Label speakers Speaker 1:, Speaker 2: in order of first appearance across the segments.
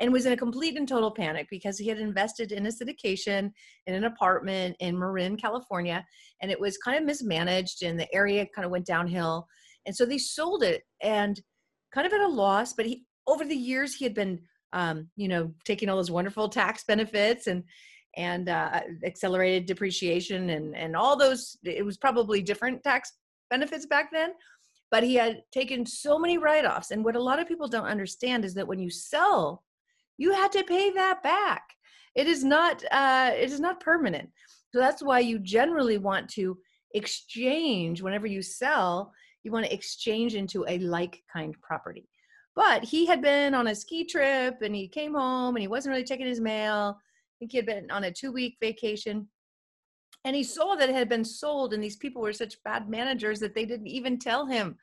Speaker 1: and was in a complete and total panic because he had invested in a syndication in an apartment in Marin, California, and it was kind of mismanaged and the area kind of went downhill. And so they sold it and kind of at a loss, but he over the years he had been um, you know, taking all those wonderful tax benefits and and uh, accelerated depreciation and and all those it was probably different tax benefits back then but he had taken so many write-offs and what a lot of people don't understand is that when you sell you had to pay that back. It is not uh, it is not permanent. So that's why you generally want to exchange whenever you sell you want to exchange into a like kind property. But he had been on a ski trip and he came home and he wasn't really checking his mail. I think he had been on a two week vacation. And he saw that it had been sold and these people were such bad managers that they didn't even tell him.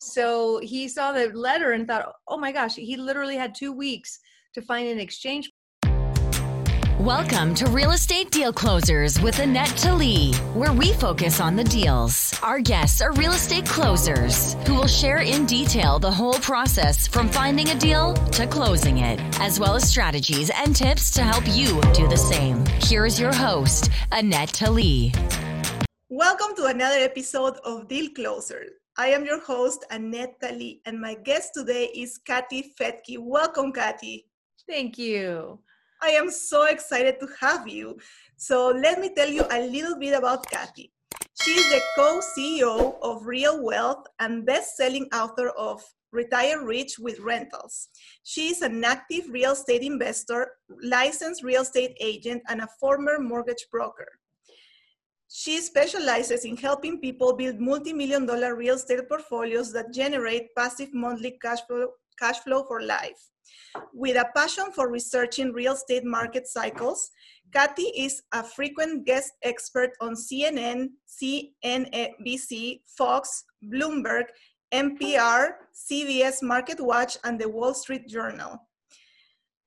Speaker 1: So he saw the letter and thought oh my gosh he literally had two weeks to find an exchange
Speaker 2: Welcome to Real Estate Deal Closers with Annette Talley, where we focus on the deals. Our guests are real estate closers who will share in detail the whole process from finding a deal to closing it, as well as strategies and tips to help you do the same. Here is your host, Annette Talley.
Speaker 3: Welcome to another episode of Deal Closer. I am your host, Annette Talley, and my guest today is Kathy Fettke. Welcome, Kathy.
Speaker 1: Thank you.
Speaker 3: I am so excited to have you. So let me tell you a little bit about Kathy. She is the co-CEO of Real Wealth and best-selling author of Retire Rich with Rentals. She is an active real estate investor, licensed real estate agent, and a former mortgage broker. She specializes in helping people build multi-million dollar real estate portfolios that generate passive monthly cash flow, cash flow for life. With a passion for researching real estate market cycles, Kathy is a frequent guest expert on CNN, CNBC, Fox, Bloomberg, NPR, CBS Market Watch, and the Wall Street Journal.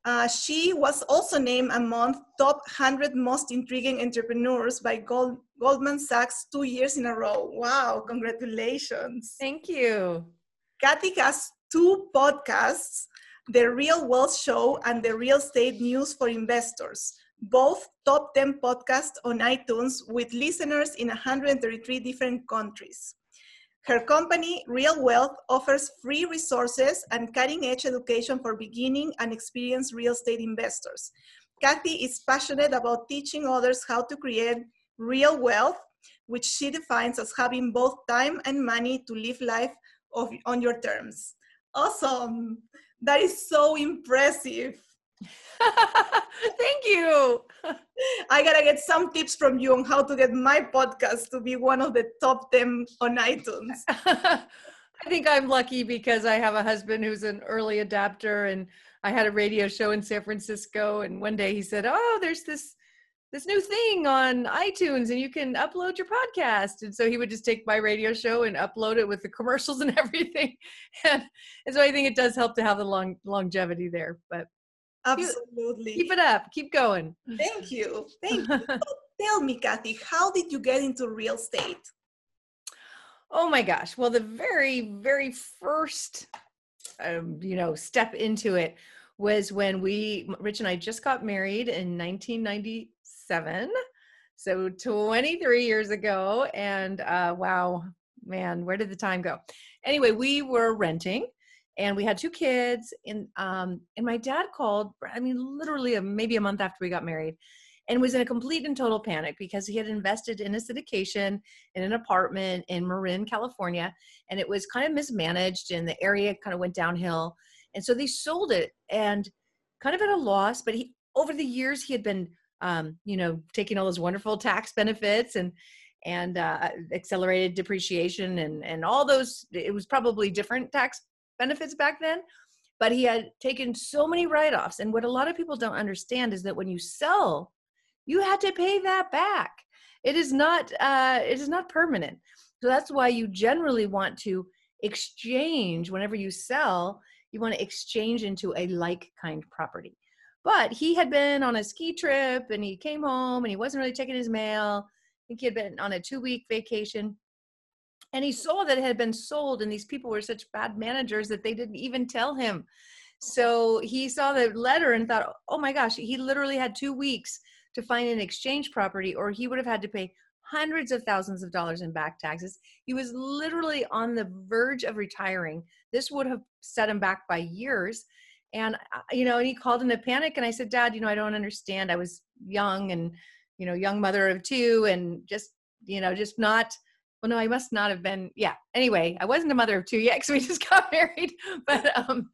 Speaker 3: Uh, she was also named among top 100 most intriguing entrepreneurs by Gold, Goldman Sachs two years in a row. Wow, congratulations.
Speaker 1: Thank you.
Speaker 3: Kathy has two podcasts the Real Wealth Show and the Real Estate News for Investors, both top 10 podcasts on iTunes with listeners in 133 different countries. Her company, Real Wealth, offers free resources and cutting edge education for beginning and experienced real estate investors. Kathy is passionate about teaching others how to create real wealth, which she defines as having both time and money to live life of, on your terms. Awesome. That is so impressive.
Speaker 1: Thank you.
Speaker 3: I gotta get some tips from you on how to get my podcast to be one of the top 10 on iTunes.
Speaker 1: I think I'm lucky because I have a husband who's an early adapter and I had a radio show in San Francisco and one day he said, "Oh, there's this this new thing on iTunes and you can upload your podcast. And so he would just take my radio show and upload it with the commercials and everything. And, and so I think it does help to have the long longevity there. But
Speaker 3: absolutely
Speaker 1: keep, keep it up, keep going.
Speaker 3: Thank you. Thank you. tell me, Kathy, how did you get into real estate?
Speaker 1: Oh my gosh. Well, the very, very first um, you know, step into it was when we Rich and I just got married in 1990 seven. So 23 years ago. And uh, wow, man, where did the time go? Anyway, we were renting and we had two kids and um and my dad called i mean literally a, maybe a month after we got married and was in a complete and total panic because he had invested in a syndication in an apartment in marin california and it was kind of mismanaged and the area kind of went downhill and so they sold it and kind of at a loss but he over the years he had been um, you know, taking all those wonderful tax benefits and and uh, accelerated depreciation and and all those. It was probably different tax benefits back then, but he had taken so many write-offs. And what a lot of people don't understand is that when you sell, you had to pay that back. It is not uh, it is not permanent. So that's why you generally want to exchange whenever you sell. You want to exchange into a like kind property. But he had been on a ski trip and he came home and he wasn't really checking his mail. I think he had been on a two week vacation. And he saw that it had been sold, and these people were such bad managers that they didn't even tell him. So he saw the letter and thought, oh my gosh, he literally had two weeks to find an exchange property, or he would have had to pay hundreds of thousands of dollars in back taxes. He was literally on the verge of retiring. This would have set him back by years. And, uh, you know, and he called in a panic. And I said, Dad, you know, I don't understand. I was young and, you know, young mother of two and just, you know, just not well no i must not have been yeah. Anyway i wasn't a mother of two yet because we just got married. But um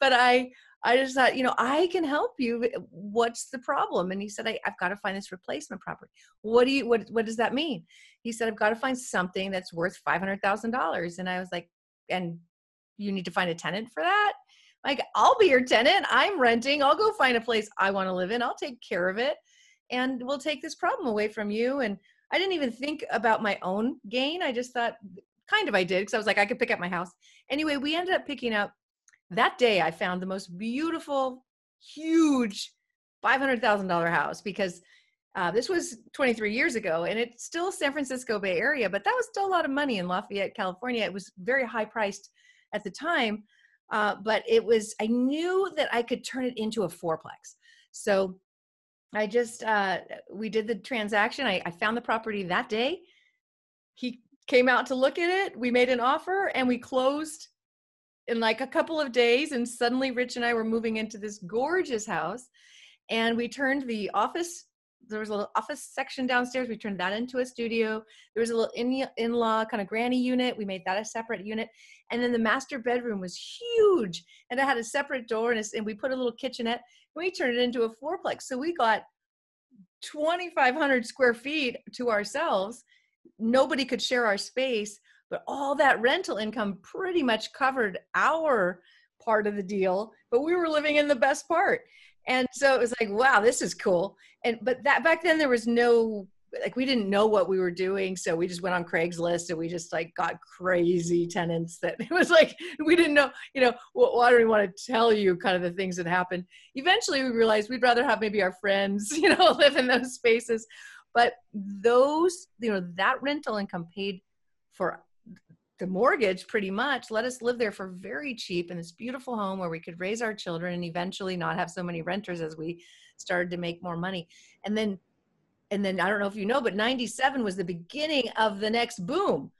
Speaker 1: but i i just thought you know i can help you. What's the problem? And he said I, i've got to find this replacement property. What do you what what does that mean? He said i've got to find something that's worth $500000 and i was like and you need to find a tenant for that like i'll be your tenant i'm renting i'll go find a place i want to live in i'll take care of it and we'll take this problem away from you and I didn't even think about my own gain. I just thought, kind of, I did because I was like, I could pick up my house. Anyway, we ended up picking up that day. I found the most beautiful, huge $500,000 house because uh, this was 23 years ago and it's still San Francisco Bay Area, but that was still a lot of money in Lafayette, California. It was very high priced at the time. Uh, but it was, I knew that I could turn it into a fourplex. So I just uh, we did the transaction. I, I found the property that day. He came out to look at it. We made an offer and we closed in like a couple of days. And suddenly, Rich and I were moving into this gorgeous house. And we turned the office. There was a little office section downstairs. We turned that into a studio. There was a little in in-law kind of granny unit. We made that a separate unit. And then the master bedroom was huge, and it had a separate door, and, and we put a little kitchenette And we turned it into a fourplex. So we got 2,500 square feet to ourselves. Nobody could share our space, but all that rental income pretty much covered our part of the deal. But we were living in the best part. And so it was like, wow, this is cool. And but that back then there was no like we didn't know what we were doing. So we just went on craigslist and we just like got crazy tenants that it was like we didn't know you know well, why do we want to tell you kind of the things that happened. Eventually we realized we'd rather have maybe our friends you know live in those spaces. But those you know that rental income paid for the mortgage pretty much let us live there for very cheap in this beautiful home where we could raise our children and eventually not have so many renters as we started to make more money and then and then I don't know if you know, but 97 was the beginning of the next boom.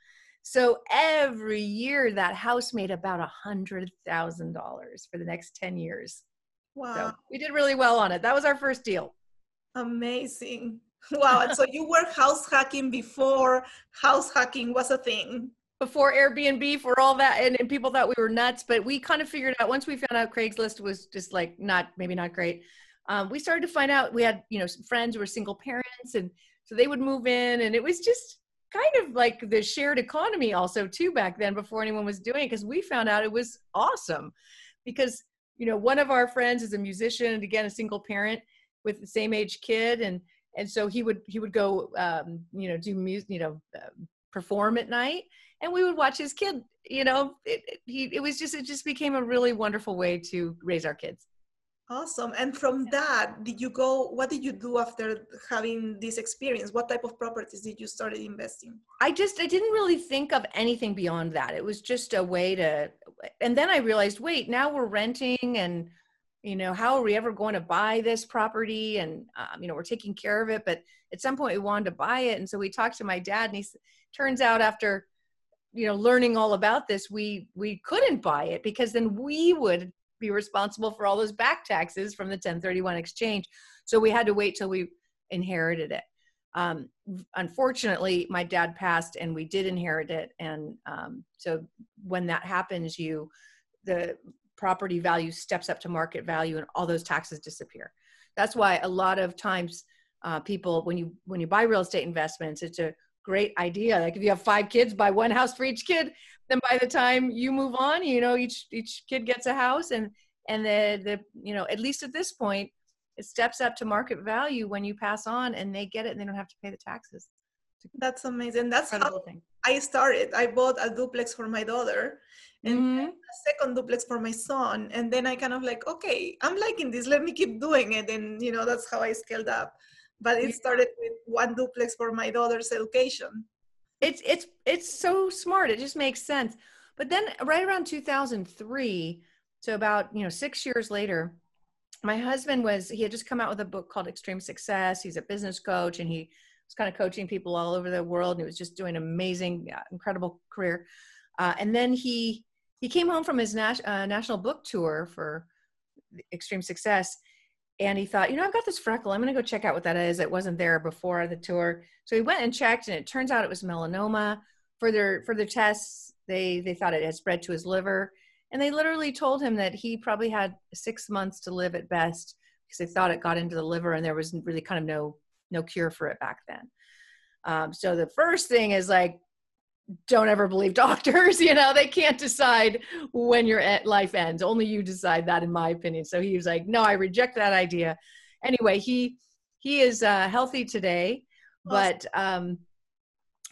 Speaker 1: So every year that house made about a hundred thousand dollars for the next 10 years. Wow. So we did really well on it. That was our first deal.
Speaker 3: Amazing. Wow. and so you were house hacking before house hacking was a thing.
Speaker 1: Before Airbnb, for all that, and, and people thought we were nuts, but we kind of figured out once we found out Craigslist was just like not maybe not great um, we started to find out we had you know some friends who were single parents and so they would move in and it was just kind of like the shared economy also too back then before anyone was doing it because we found out it was awesome. Because you know one of our friends is a musician and again a single parent with the same age kid and and so he would he would go um, you know do music you know uh, perform at night and we would watch his kid you know it, it, he, it was just it just became a really wonderful way to raise our kids
Speaker 3: Awesome. And from that, did you go, what did you do after having this experience? What type of properties did you start investing?
Speaker 1: I just, I didn't really think of anything beyond that. It was just a way to, and then I realized, wait, now we're renting and, you know, how are we ever going to buy this property? And, um, you know, we're taking care of it, but at some point we wanted to buy it. And so we talked to my dad and he turns out after, you know, learning all about this, we, we couldn't buy it because then we would be responsible for all those back taxes from the 1031 exchange. So we had to wait till we inherited it. Um, unfortunately, my dad passed and we did inherit it. And um, so when that happens, you, the property value steps up to market value and all those taxes disappear. That's why a lot of times uh, people, when you, when you buy real estate investments, it's a great idea. Like if you have five kids, buy one house for each kid. Then by the time you move on, you know each each kid gets a house, and and the the you know at least at this point, it steps up to market value when you pass on, and they get it, and they don't have to pay the taxes.
Speaker 3: That's amazing. That's how thing. I started. I bought a duplex for my daughter, and mm-hmm. a second duplex for my son, and then I kind of like, okay, I'm liking this. Let me keep doing it, and you know that's how I scaled up but it started with one duplex for my daughter's education.
Speaker 1: It's it's it's so smart. It just makes sense. But then right around 2003 so about you know six years later my husband was he had just come out with a book called extreme success. He's a business coach and he was kind of coaching people all over the world and he was just doing an amazing incredible career. Uh, and then he he came home from his nas- uh, national book tour for extreme success and he thought you know i've got this freckle. I'm going to go check out what that is. It wasn't there before the tour. So he went and checked and it turns out it was melanoma. For their tests they they thought it had spread to his liver. And they literally told him that he probably had six months to live at best because they thought it got into the liver and there was really kind of no no cure for it back then. Um, so the first thing is like don't ever believe doctors you know they can't decide when your life ends. Only you decide that in my opinion. So he was like no i reject that idea. Anyway he he is uh, healthy today but um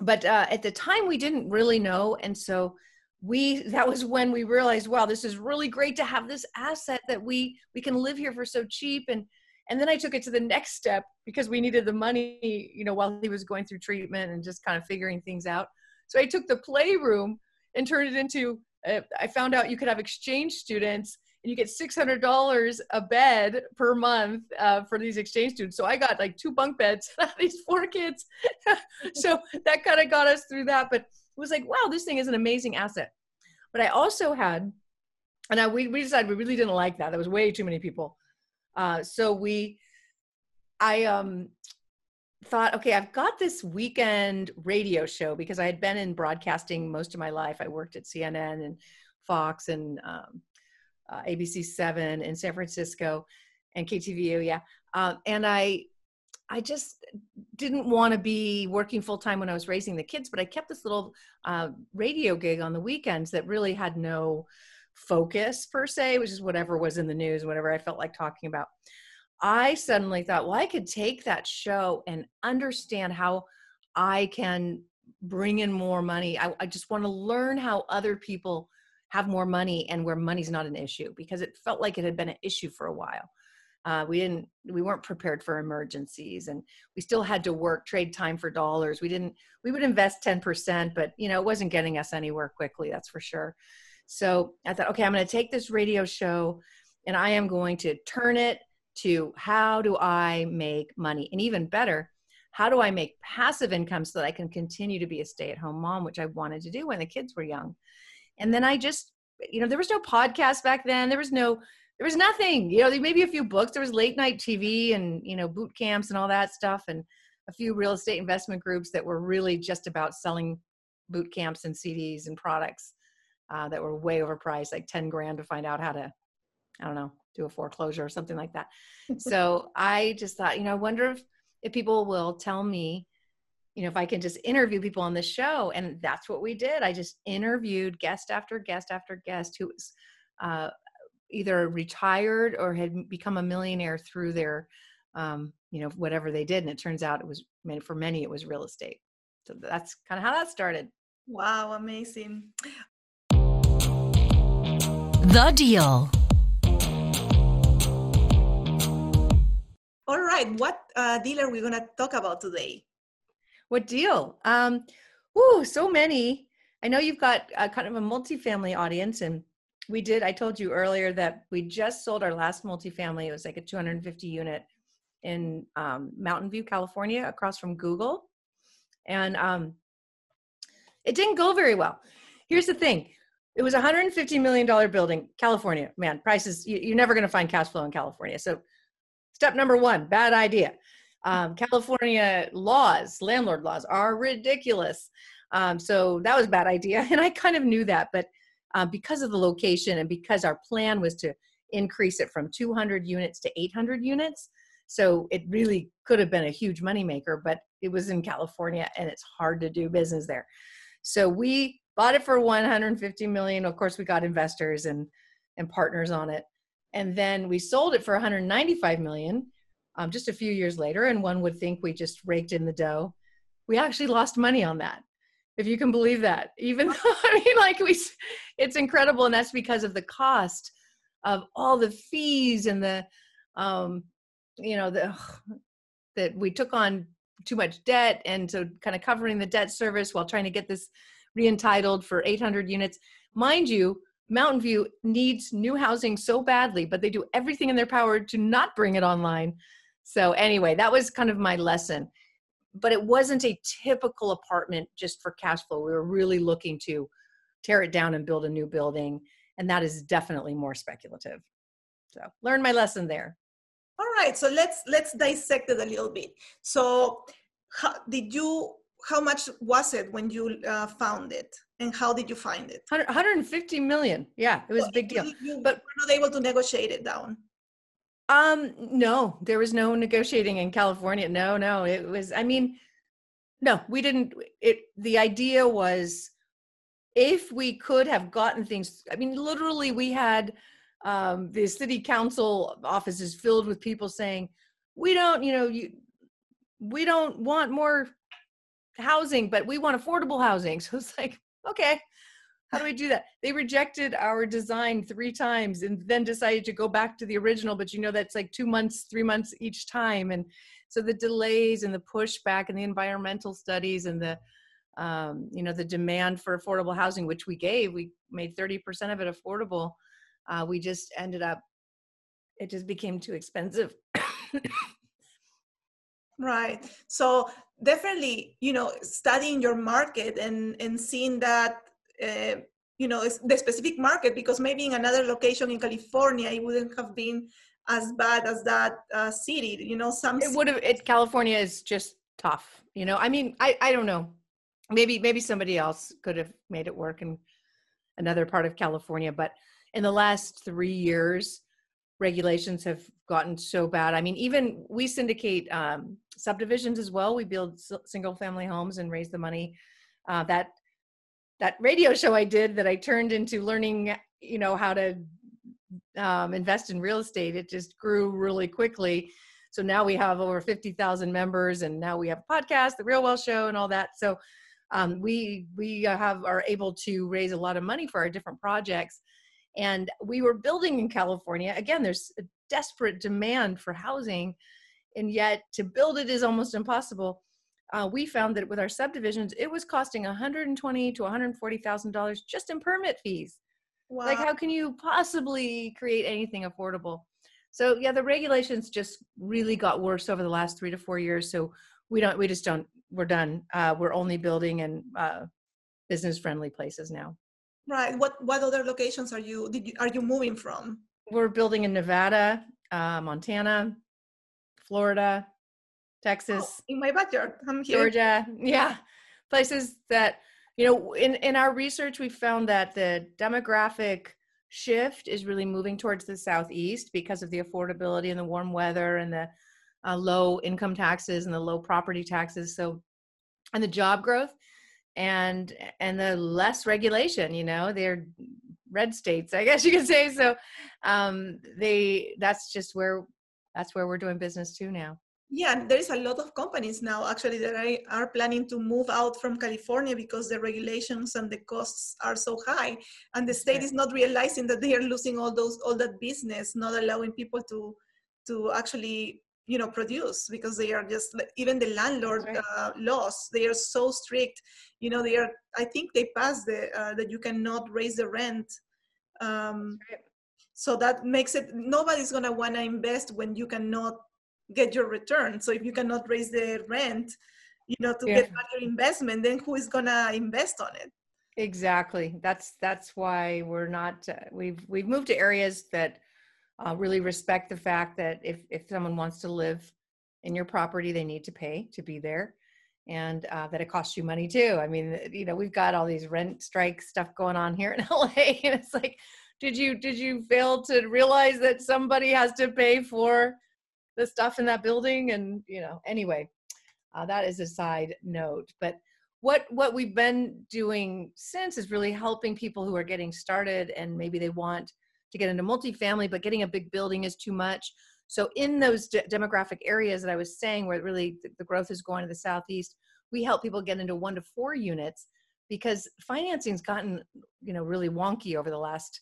Speaker 1: but uh, at the time we didn't really know and so we that was when we realized wow this is really great to have this asset that we we can live here for so cheap. And and then i took it to the next step because we needed the money you know while he was going through treatment and just kind of figuring things out so I took the playroom and turned it into, uh, I found out you could have exchange students and you get $600 a bed per month uh, for these exchange students. So I got like two bunk beds, these four kids. so that kind of got us through that. But it was like, wow, this thing is an amazing asset. But I also had, and I, we, we decided we really didn't like that. There was way too many people. Uh, so we, I um, thought, okay, I've got this weekend radio show because I had been in broadcasting most of my life. I worked at CNN and Fox and um, uh, ABC Seven in San Francisco and KTVU, yeah. Um, and I, I just didn't want to be working full time when I was raising the kids, but I kept this little uh, radio gig on the weekends that really had no focus per se, which is whatever was in the news, whatever I felt like talking about. I suddenly thought, well, I could take that show and understand how I can bring in more money. I, I just want to learn how other people have more money and where money's not an issue because it felt like it had been an issue for a while. Uh, we didn't we weren't prepared for emergencies and we still had to work trade time for dollars we didn't we would invest 10% but you know it wasn't getting us anywhere quickly that's for sure so i thought okay i'm going to take this radio show and i am going to turn it to how do I make money? And even better, how do I make passive income so that I can continue to be a stay at home mom, which I wanted to do when the kids were young. And then I just, you know, there was no podcast back then. There was no, there was nothing, you know, maybe a few books. There was late night TV and, you know, boot camps and all that stuff. And a few real estate investment groups that were really just about selling boot camps and CDs and products uh, that were way overpriced, like 10 grand to find out how to, I don't know, do a foreclosure or something like that. so I just thought, you know, I wonder if, if people will tell me, you know, if I can just interview people on the show. And that's what we did. I just interviewed guest after guest after guest who was uh, either retired or had become a millionaire through their, um, you know, whatever they did. And it turns out it was, for many, it was real estate. So that's kind of how that started.
Speaker 3: Wow, amazing.
Speaker 2: The Deal.
Speaker 3: All right, what uh, deal are we going to talk about today?
Speaker 1: What deal? Um, whoo, so many. I know you've got a, kind of a multifamily audience, and we did. I told you earlier that we just sold our last multifamily. It was like a 250 unit in um, Mountain View, California, across from Google, and um, it didn't go very well. Here's the thing: it was a 150 million dollar building, California. Man, prices you, you're never going to find cash flow in California. So Step number one, bad idea. Um, California laws, landlord laws, are ridiculous. Um, so that was a bad idea. And I kind of knew that, but uh, because of the location and because our plan was to increase it from 200 units to 800 units, so it really could have been a huge moneymaker, but it was in California and it's hard to do business there. So we bought it for 150 million. Of course, we got investors and and partners on it and then we sold it for 195 million um, just a few years later and one would think we just raked in the dough. We actually lost money on that if you can believe that. Even though i mean like we it's incredible and that's because of the cost of all the fees and the um you know the that we took on too much debt and so kind of covering the debt service while trying to get this re-entitled for 800 units. Mind you Mountain View needs new housing so badly, but they do everything in their power to not bring it online. So, anyway, that was kind of my lesson. But it wasn't a typical apartment just for cash flow. We were really looking to tear it down and build a new building. And that is definitely more speculative. So, learn my lesson there.
Speaker 3: All right, so let's let's dissect it a little bit. So, how, did you? How much was it when you uh, found it? and how did you find it?
Speaker 1: 150 million. Yeah it was a big deal.
Speaker 3: you but were not able to negotiate it down.
Speaker 1: Um no there was no negotiating in california. No no it was i mean no we didn't it the idea was if we could have gotten things i mean literally we had um the city council offices filled with people saying we don't you know you we don't want more housing but we want affordable housing. So it's like okay how do we do that? They rejected our design three times and then decided to go back to the original but you know that's like two months three months each time and so the delays and the pushback and the environmental studies and the um, you know the demand for affordable housing which we gave we made 30% of it affordable uh, we just ended up it just became too expensive
Speaker 3: right. So definitely you know studying your market and and seeing that uh, you know the specific market because maybe in another location in california it wouldn't have been as bad as that uh, city you know some
Speaker 1: it would have it california is just tough you know? I mean i i don't know. Maybe maybe somebody else could have made it work in another part of california but in the last three years regulations have gotten so bad. I mean, even we syndicate um, subdivisions as well. We build single family homes and raise the money. Uh, that that radio show I did that I turned into learning, you know, how to um, invest in real estate. It just grew really quickly. So now we have over fifty thousand members, and now we have a podcast, the Real Wealth Show, and all that. So um, we we have are able to raise a lot of money for our different projects and we were building in California. Again, there's desperate demand for housing, and yet to build it is almost impossible. Uh, we found that with our subdivisions, it was costing 120 to 140 thousand dollars just in permit fees. Wow. Like, how can you possibly create anything affordable? So, yeah, the regulations just really got worse over the last three to four years. So, we don't, we just don't, we're done. Uh, we're only building in uh, business friendly places now.
Speaker 3: Right. What what other locations are you did you are you moving from?
Speaker 1: We're building in Nevada, uh, Montana, Florida, Texas. Oh,
Speaker 3: in my backyard. I'm here.
Speaker 1: Georgia. Yeah. Places that you know in in our research we found that the demographic shift is really moving towards the southeast because of the affordability and the warm weather and the uh, low income taxes and the low property taxes so and the job growth and and the less regulation you know they're red states i guess you could say. So um they that's just where that's where we're doing business too now.
Speaker 3: Yeah there's a lot of companies now actually that are, are planning to move out from california because the regulations and the costs are so high and the state is not realizing that they are losing all those all that business not allowing people to to actually you know produce because they are just even the landlord right. uh, laws they are so strict. You know they are i think they passed the uh, that you cannot raise the rent um, right. so that makes it nobody's going to want to invest when you cannot get your return so if you cannot raise the rent you know to yeah. get back your investment then who is going to invest on it
Speaker 1: exactly that's that's why we're not uh, we've we've moved to areas that uh, really respect the fact that if if someone wants to live in your property they need to pay to be there and uh, that it costs you money too i mean you know we've got all these rent strike stuff going on here in la and it's like did you did you fail to realize that somebody has to pay for the stuff in that building and you know anyway uh, that is a side note but what what we've been doing since is really helping people who are getting started and maybe they want to get into multifamily, but getting a big building is too much. So in those de- demographic areas that I was saying, where really the, the growth is going to the southeast, we help people get into one to four units because financing's gotten you know really wonky over the last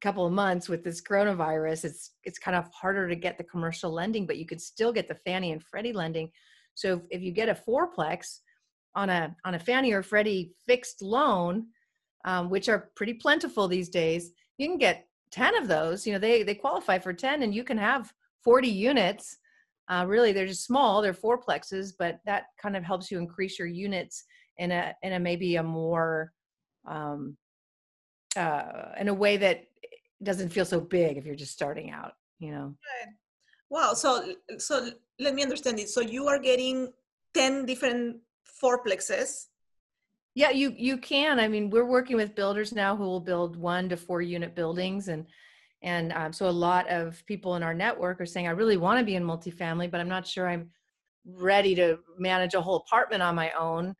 Speaker 1: couple of months with this coronavirus. It's it's kind of harder to get the commercial lending, but you could still get the Fannie and Freddie lending. So if, if you get a fourplex on a on a Fannie or Freddie fixed loan, um, which are pretty plentiful these days, you can get 10 of those. You know, they they qualify for 10, and you can have 40 units. Uh, really, they're just small. They're fourplexes, but that kind of helps you increase your units in a in a maybe a more um, uh, in a way that doesn't feel so big if you're just starting out. You know.
Speaker 3: Right. Wow. So so let me understand it. So you are getting 10 different fourplexes
Speaker 1: yeah you you can. I mean we're working with builders now who will build one to four unit buildings and and um, so a lot of people in our network are saying i really want to be in multifamily but i'm not sure i'm ready to manage a whole apartment on my own.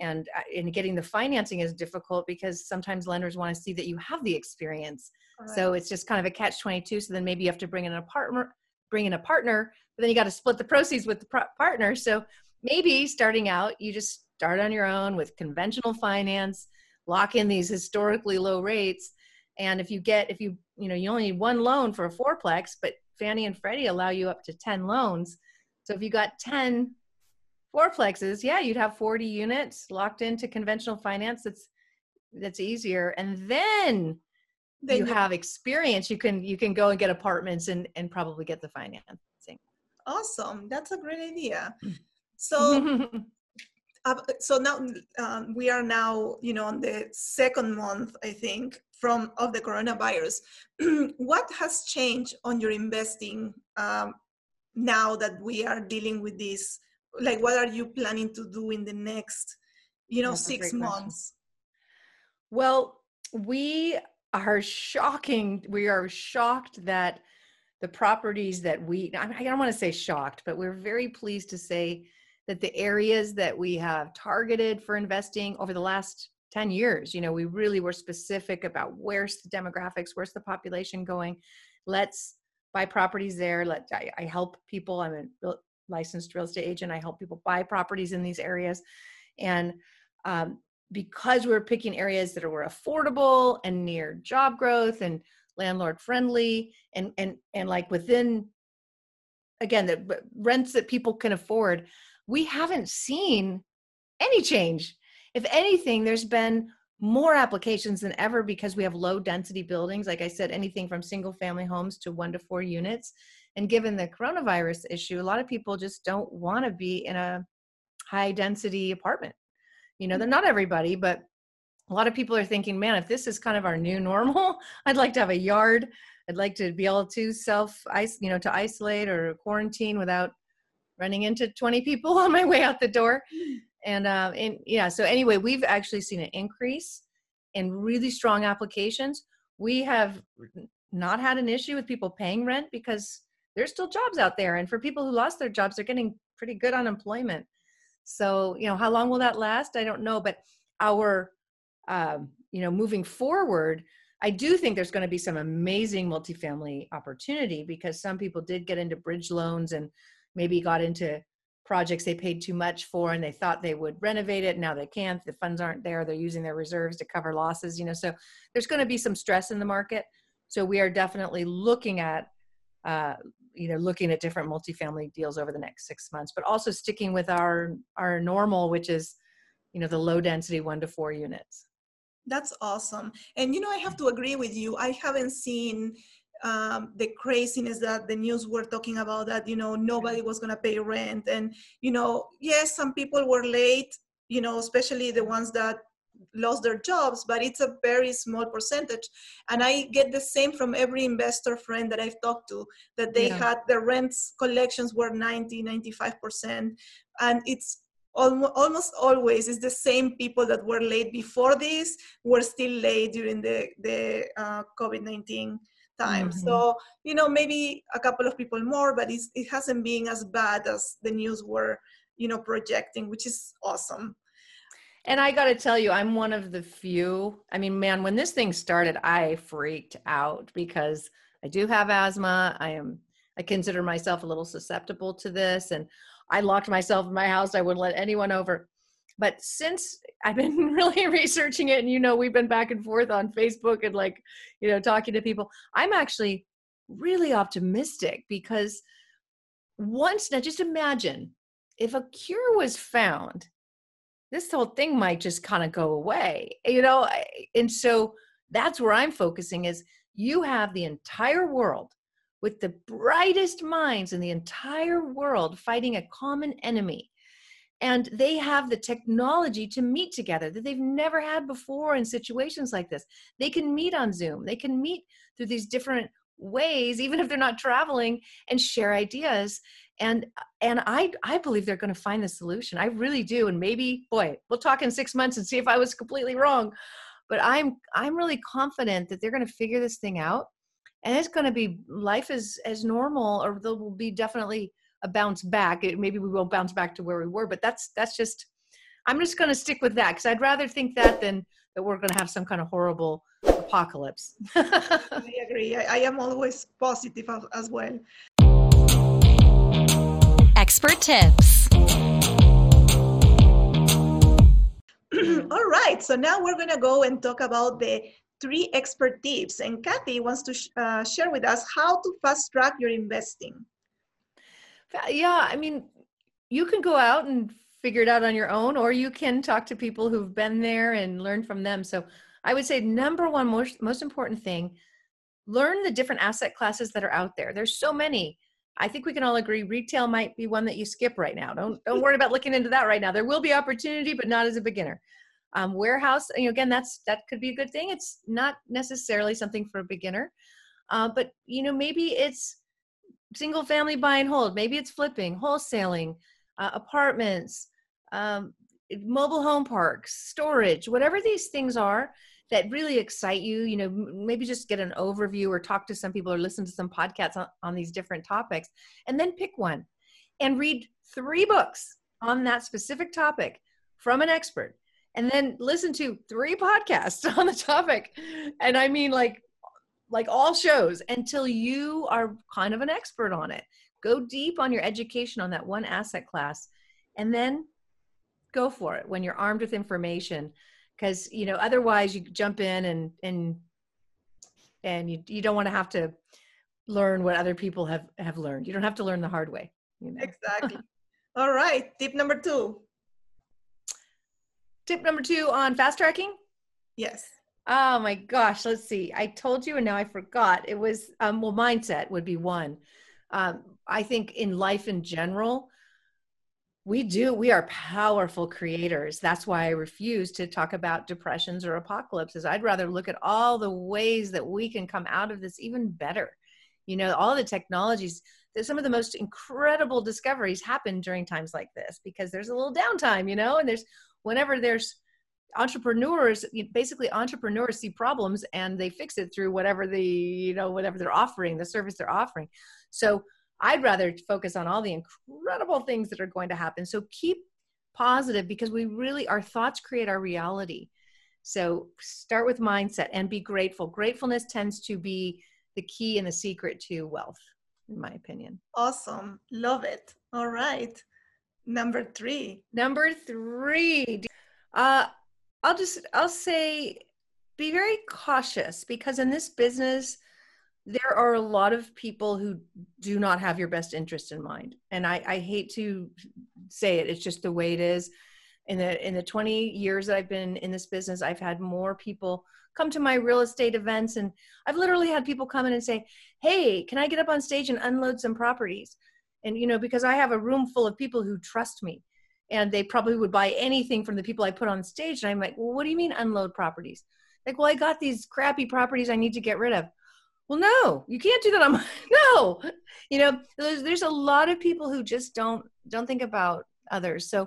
Speaker 1: And in uh, getting the financing is difficult because sometimes lenders want to see that you have the experience. Right. so it's just kind of a catch 22 so then maybe you have to bring in a partner bring in a partner but then you got to split the proceeds with the partner. So maybe starting out you just start on your own with conventional finance lock in these historically low rates. And if you get if you you know you only need one loan for a fourplex but fannie and freddie allow you up to 10 loans. So if you got 10 fourplexes yeah you'd have 40 units locked into conventional finance that's that's easier. And then then you have experience. You can you can go and get apartments and and probably get the financing.
Speaker 3: Awesome. That's a great idea. So so now um, we are now you know on the second month i think from of the coronavirus. What has changed on your investing um, now that we are dealing with this? Like what are you planning to do in the next you know That's six months?
Speaker 1: Well we are shocking we are shocked that the properties that we i don't want to say shocked but we're very pleased to say that the areas that we have targeted for investing over the last 10 years you know we really were specific about where's the demographics where's the population going. Let's buy properties there. Let i, I help people. I'm a real, licensed real estate agent. I help people buy properties in these areas. And um, because we're picking areas that are affordable and near job growth and landlord friendly and and and like within again the rents that people can afford we haven't seen any change. If anything, there's been more applications than ever because we have low density buildings. Like I said, anything from single family homes to one to four units. And given the coronavirus issue, a lot of people just don't want to be in a high density apartment. You know, they're mm. not everybody, but a lot of people are thinking, man, if this is kind of our new normal, I'd like to have a yard. I'd like to be able to self you know, to isolate or quarantine without running into 20 people on my way out the door. And, uh, and yeah, so anyway, we've actually seen an increase in really strong applications. We have not had an issue with people paying rent because there's still jobs out there. And for people who lost their jobs, they're getting pretty good unemployment. So, you know, how long will that last? I don't know. But our, um, you know, moving forward, I do think there's going to be some amazing multifamily opportunity because some people did get into bridge loans and maybe got into projects they paid too much for and they thought they would renovate it now they can't the funds aren't there they're using their reserves to cover losses you know so there's going to be some stress in the market. So we are definitely looking at uh, you know looking at different multifamily deals over the next six months but also sticking with our our normal which is you know the low density one to four units.
Speaker 3: That's awesome. And you know i have to agree with you. I haven't seen um, the craziness that the news were talking about that you know nobody was going to pay rent. And you know yes some people were late you know especially the ones that lost their jobs but it's a very small percentage. And i get the same from every investor friend that i've talked to that they yeah. had their rents collections were 90 95% and it's almost always is the same people that were late before this were still late during the the uh, covid-19 time. Mm-hmm. So, you know, maybe a couple of people more, but it hasn't been as bad as the news were, you know, projecting, which is awesome.
Speaker 1: And I got to tell you, I'm one of the few. I mean, man, when this thing started, I freaked out because I do have asthma. I am, I consider myself a little susceptible to this. And I locked myself in my house. I wouldn't let anyone over. But since I've been really researching it, and you know, we've been back and forth on Facebook and like, you know, talking to people, I'm actually really optimistic because once now, just imagine if a cure was found this whole thing might just kind of go away, you know? And so that's where I'm focusing is you have the entire world with the brightest minds in the entire world fighting a common enemy. And they have the technology to meet together that they've never had before in situations like this. They can meet on Zoom, they can meet through these different ways even if they're not traveling and share ideas. And and i i believe they're going to find the solution. I really do and maybe boy we'll talk in six months and see if i was completely wrong. But i'm i'm really confident that they're going to figure this thing out and it's going to be life as as normal or there will be definitely a bounce back it, maybe we won't bounce back to where we were but that's that's just i'm just going to stick with that because i'd rather think that than that we're going to have some kind of horrible apocalypse
Speaker 3: i agree I, I, am always positive as well
Speaker 2: expert tips
Speaker 3: all right so now we're going to go and talk about the three expert tips. And Kathy wants to sh uh, share with us how to fast track your investing.
Speaker 1: Yeah, I mean, you can go out and figure it out on your own, or you can talk to people who've been there and learn from them. So I would say number one most, most important thing, learn the different asset classes that are out there. There's so many. I think we can all agree retail might be one that you skip right now. Don't don't worry about looking into that right now. There will be opportunity, but not as a beginner um, warehouse you know again that's that could be a good thing it's not necessarily something for a beginner uh, but you know maybe it's single family buy and hold. Maybe it's flipping wholesaling uh, apartments um, mobile home parks storage whatever these things are that really excite you you know maybe just get an overview or talk to some people or listen to some podcasts on, on these different topics and then pick one and read three books on that specific topic from an expert and then listen to three podcasts on the topic. And i mean like like all shows until you are kind of an expert on it go deep on your education on that one asset class and then go for it when you're armed with information because you know otherwise you jump in and and and you, you don't want to have to learn what other people have have learned you don't have to learn the hard way you know?
Speaker 3: exactly all right tip number two
Speaker 1: tip number two on fast tracking?
Speaker 3: Yes.
Speaker 1: Oh my gosh, let's see. I told you and now I forgot. It was um well mindset would be one. Um I think in life in general, we do we are powerful creators. That's why I refuse to talk about depressions or apocalypses. I'd rather look at all the ways that we can come out of this even better. You know, all the technologies some of the most incredible discoveries happen during times like this because there's a little downtime, you know, and there's whenever there's entrepreneurs basically entrepreneurs see problems and they fix it through whatever the you know whatever they're offering the service they're offering. So i'd rather focus on all the incredible things that are going to happen. So keep positive because we really our thoughts create our reality. So start with mindset and be grateful. Gratefulness tends to be the key and the secret to wealth in my opinion.
Speaker 3: Awesome. Love it. All right. Number three.
Speaker 1: Number three. Uh, I'll just I'll say be very cautious because in this business there are a lot of people who do not have your best interest in mind. And I, I hate to say it it's just the way it is. In the in the 20 years that i've been in this business i've had more people come to my real estate events and i've literally had people come in and say hey can i get up on stage and unload some properties? And you know because i have a room full of people who trust me and they probably would buy anything from the people i put on stage. And i'm like well what do you mean unload properties? Like well i got these crappy properties i need to get rid of. Well no you can't do that I'm no. You know there's, there's a lot of people who just don't don't think about others. So uh,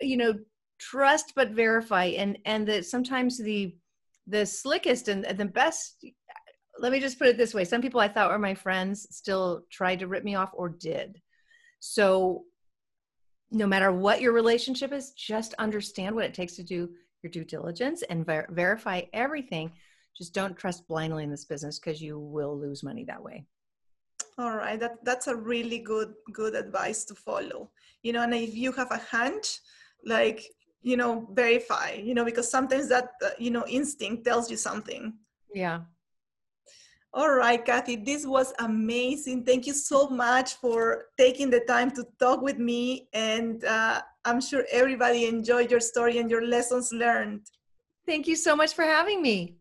Speaker 1: you know trust but verify. And and that sometimes the the slickest and the best uh, let me just put it this way. Some people i thought were my friends still tried to rip me off or did. So no matter what your relationship is just understand what it takes to do your due diligence and ver- verify everything. Just don't trust blindly in this business because you will lose money that way.
Speaker 3: All right. That, that's a really good good advice to follow. You know and if you have a hunch like you know verify you know because sometimes that uh, you know instinct tells you something.
Speaker 1: Yeah
Speaker 3: All right, Kathy, this was amazing. Thank you so much for taking the time to talk with me. And uh, I'm sure everybody enjoyed your story and your lessons learned.
Speaker 1: Thank you so much for having me.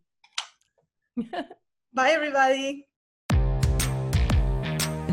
Speaker 3: Bye, everybody.